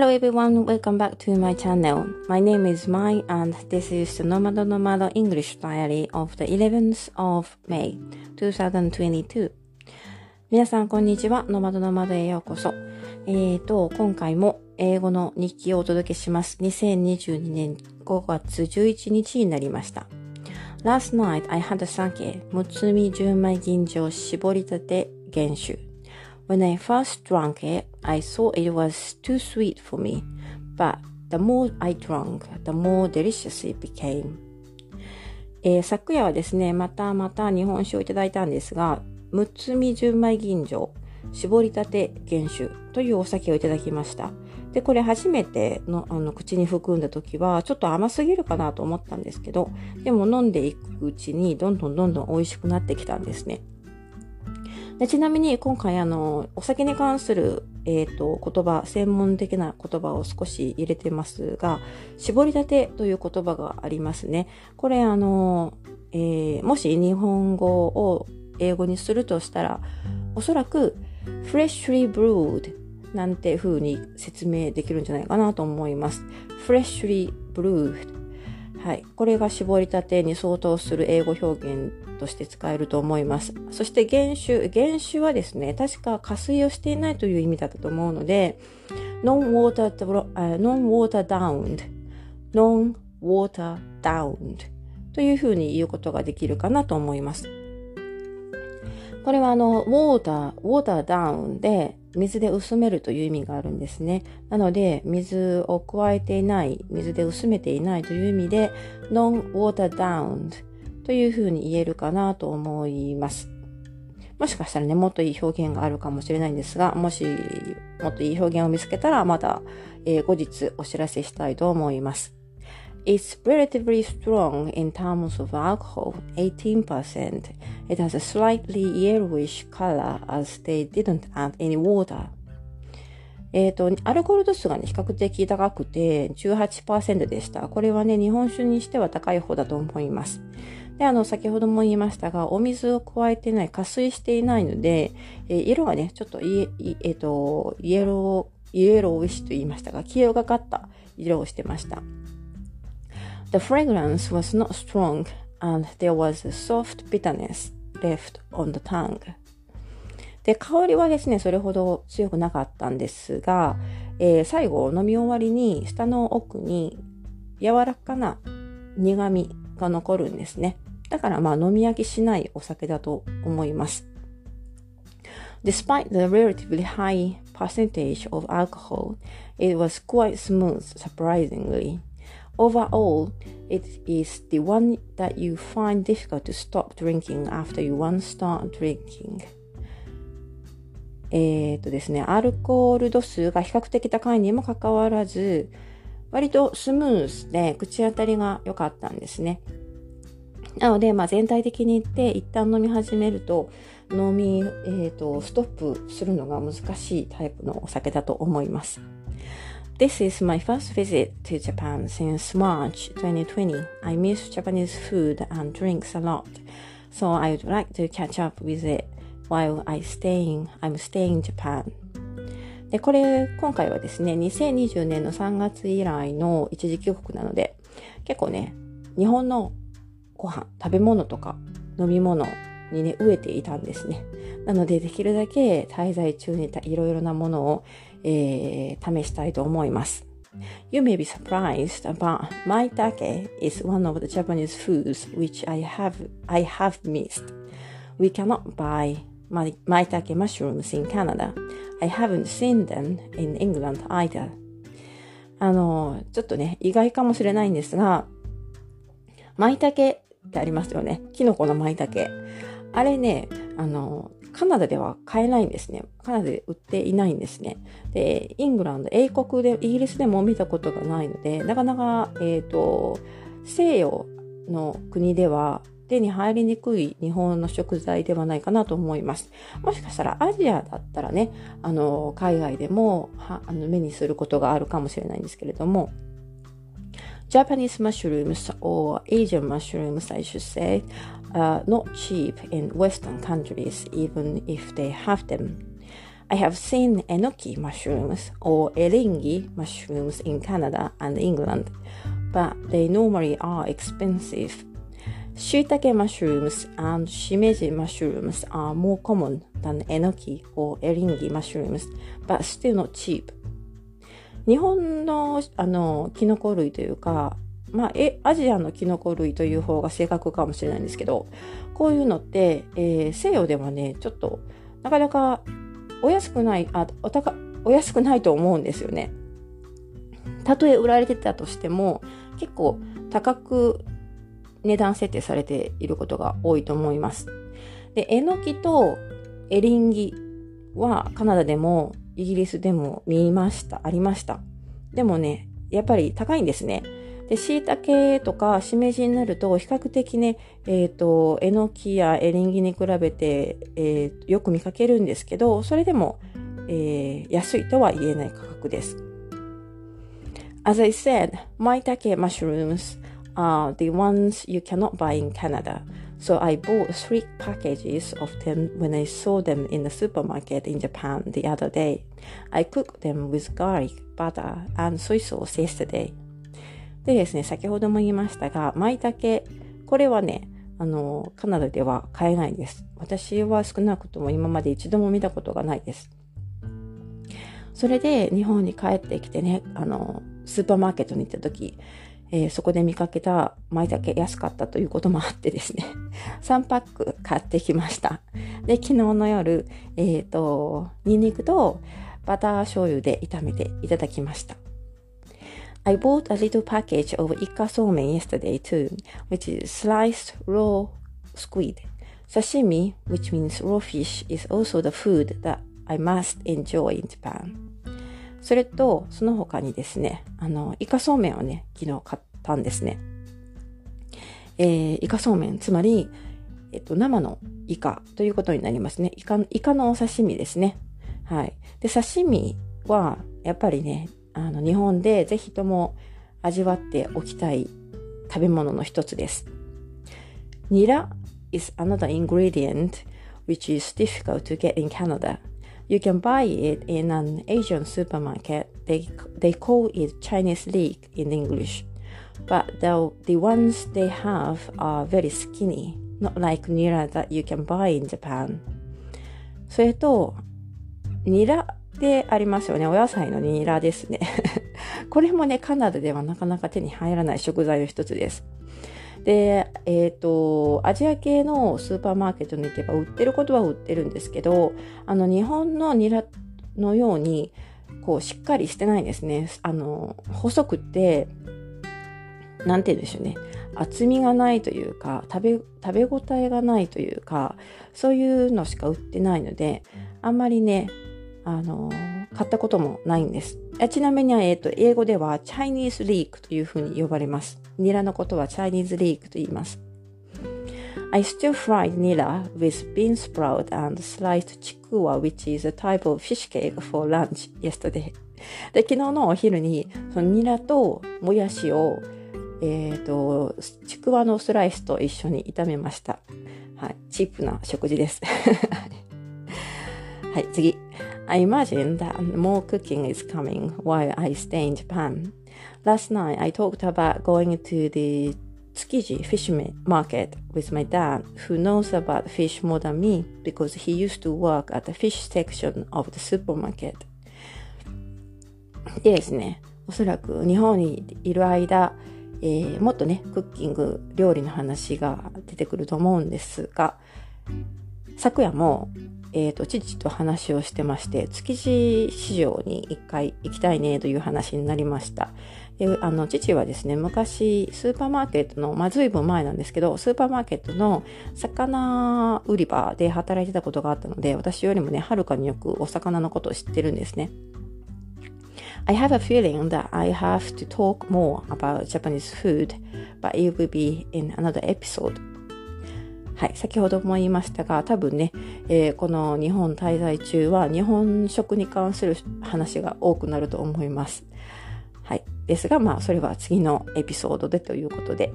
Hello everyone, welcome back to my channel. My name is Mai and this is the Nomad Nomad English Diary of the 11th of May 2022. 皆さんこんにちは。ノマドノマドへようこそ。えーと、今回も英語の日記をお届けします。2022年5月11日になりました。Last night I had a sake, むつみ純米吟醸絞りたて原酒。When I first drank it, I thought it was too sweet for me, but the more I drank, the more delicious it became. えー、昨夜はですね、またまた日本酒をいただいたんですが、むつみ純米吟醸、絞りたて原酒というお酒をいただきました。で、これ初めてのあの口に含んだ時は、ちょっと甘すぎるかなと思ったんですけど、でも飲んでいくうちに、どんどんどんどん美味しくなってきたんですね。でちなみに今回あの、お酒に関する、えっ、ー、と、言葉、専門的な言葉を少し入れてますが、絞り立てという言葉がありますね。これあの、えー、もし日本語を英語にするとしたら、おそらく、freshly brewed なんて風に説明できるんじゃないかなと思います。freshly brewed はい。これが絞りたてに相当する英語表現として使えると思います。そして原酒。原酒はですね、確か加水をしていないという意味だったと思うので、non-water, downed, non-water downed というふうに言うことができるかなと思います。これはあの、ウォーター、ウォーターダウンで水で薄めるという意味があるんですね。なので、水を加えていない、水で薄めていないという意味で、non-water down というふうに言えるかなと思います。もしかしたらね、もっといい表現があるかもしれないんですが、もしもっといい表現を見つけたら、また、えー、後日お知らせしたいと思います。It's relatively strong in terms of alcohol, 18%. It has a slightly yellowish color as they didn't add any water. えっ、と、アルコール度数がね、比較的高くて18%でした。これはね、日本酒にしては高い方だと思います。で、あの、先ほども言いましたが、お水を加えてない、加水していないので、えー、色がね、ちょっとい、えっ、ー、と、イエロー、イエローウィッシュと言いましたが、黄色がかった色をしてました。The fragrance was not strong and there was a soft bitterness left on the tongue. で、香りはですね、それほど強くなかったんですが、えー、最後飲み終わりに舌の奥に柔らかな苦味が残るんですね。だからまあ飲み飽きしないお酒だと思います。Despite the relatively high percentage of alcohol, it was quite smooth, surprisingly. Overall, it is the one that you find difficult to stop drinking after you once start drinking. えっとですね、アルコール度数が比較的高いにもかかわらず、割とスムースで口当たりが良かったんですね。なので、まあ、全体的に言って一旦飲み始めると飲み、えーとストップするのが難しいタイプのお酒だと思います。This is my first visit to Japan since March 2020. I miss Japanese food and drinks a lot, so I would like to catch up with it while I staying, I'm staying in Japan. で、これ、今回はですね、2020年の3月以来の一時帰国なので、結構ね、日本のご飯、食べ物とか飲み物にね、飢えていたんですね。なので、できるだけ滞在中にいろいろなものをえー、試したいと思います。You may be surprised, but maitake is one of the Japanese foods which I have, I have missed. We cannot buy maitake mushrooms in Canada. I haven't seen them in England either. あの、ちょっとね、意外かもしれないんですが、舞茸ってありますよね。キノコの舞茸。あれね、あの、カナダでは買えないんですね。カナダで売っていないんですね。で、イングランド、英国で、イギリスでも見たことがないので、なかなか、えっ、ー、と、西洋の国では手に入りにくい日本の食材ではないかなと思います。もしかしたらアジアだったらね、あの、海外でもはあの目にすることがあるかもしれないんですけれども、Japanese mushrooms or Asian mushrooms, I should say, are not cheap in Western countries, even if they have them. I have seen enoki mushrooms or eringi mushrooms in Canada and England, but they normally are expensive. Shiitake mushrooms and shimeji mushrooms are more common than enoki or eringi mushrooms, but still not cheap. 日本のあのキノコ類というか、まあ、えアジアのキノコ類という方が正確かもしれないんですけど、こういうのって、えー、西洋ではね、ちょっとなかなかお安くない、あ、お高、お安くないと思うんですよね。たとえ売られてたとしても、結構高く値段設定されていることが多いと思います。で、えのきとエリンギはカナダでもイギリスでも見ました、ありました。でもね、やっぱり高いんですね。で、椎茸とかしめじになると、比較的ね、えっ、ー、と、えのきやエリンギに比べて、えー、よく見かけるんですけど、それでも、えー、安いとは言えない価格です。As I said, maitake mushrooms are the ones you cannot buy in Canada. So I bought three packages of them when I saw them in the supermarket in Japan the other day. I cooked them with garlic, butter, and soy sauce yesterday. でですね、先ほども言いましたが、舞茸、これはね、あの、カナダでは買えないです。私は少なくとも今まで一度も見たことがないです。それで日本に帰ってきてね、あの、スーパーマーケットに行った時、えー、そこで見かけた舞茸安かったということもあってですね、3パック買ってきました。で、昨日の夜、えっ、ー、と、ニンニクとバター醤油で炒めていただきました。I bought a little package of Ika somen yesterday too, which is sliced raw squid. Sashimi, which means raw fish, is also the food that I must enjoy in Japan. それと、その他にですね、あの、イカそうめんをね、昨日買ったんですね。えー、イカそうめん、つまり、えっと、生のイカということになりますね。イカ、イカのお刺身ですね。はい。で、刺身は、やっぱりね、あの、日本でぜひとも味わっておきたい食べ物の一つです。ニラ is another ingredient which is difficult to get in Canada. You can buy it in an Asian supermarket. They, they call it Chinese leek in English. But the, the ones they have are very skinny, not like nira that you can buy in Japan. それと、ニラでありますよね。お野菜のニラですね。これもね、カナダではなかなか手に入らない食材の一つです。で、えっ、ー、と、アジア系のスーパーマーケットに行けば売ってることは売ってるんですけど、あの、日本のニラのように、こう、しっかりしてないんですね。あの、細くて、なんて言うんでしょうね。厚みがないというか、食べ、食べ応えがないというか、そういうのしか売ってないので、あんまりね、あの、買ったこともないんです。ちなみに、えっ、と、英語ではチャイニーズリークというふうに呼ばれます。ニラのことはチャイニーズリークと言います。I still fried nila with bean sprout and sliced chikua, which is a type of fish cake for lunch yesterday. 昨日のお昼にニラともやしを、えー、とちくわのスライスと一緒に炒めました。チープな食事です。はい、次。I imagine that more cooking is coming while I stay in Japan. Last night I talked about going to the Tsukiji fish market with my dad, who knows about fish more than me because he used to work at the fish section of the supermarket. でですね、おそらく日本にいる間、えー、もっとね、クッキング、料理の話が出てくると思うんですが、昨夜もえっ、ー、と、父と話をしてまして、築地市場に一回行きたいねという話になりました。であの、父はですね、昔、スーパーマーケットの、まあ、ずいぶん前なんですけど、スーパーマーケットの魚売り場で働いてたことがあったので、私よりもね、はるかによくお魚のことを知ってるんですね。I have a feeling that I have to talk more about Japanese food, but it will be in another episode. はい、先ほども言いましたが、多分ね、えー、この日本滞在中は日本食に関する話が多くなると思います。はい。ですが、まあ、それは次のエピソードでということで。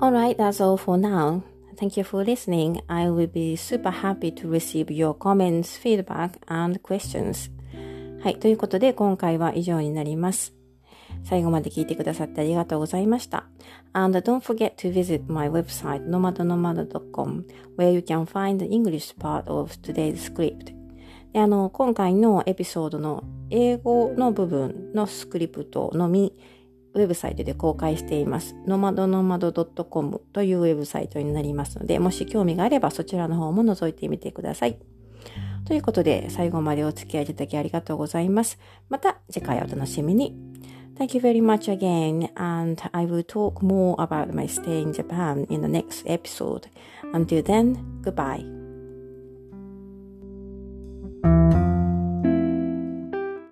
Alright, that's all for now. Thank you for listening. I will be super happy to receive your comments, feedback, and questions. はい。ということで、今回は以上になります。最後まで聞いてくださってありがとうございました。And don't forget to visit my website nomadonomad.com where you can find the English part of today's script. であの、今回のエピソードの英語の部分のスクリプトのみ、ウェブサイトで公開しています。nomadonomad.com というウェブサイトになりますので、もし興味があればそちらの方も覗いてみてください。ということで、最後までお付き合いいただきありがとうございます。また次回お楽しみに。Thank you very much again, and I will talk more about my stay in Japan in the next episode. Until then, goodbye.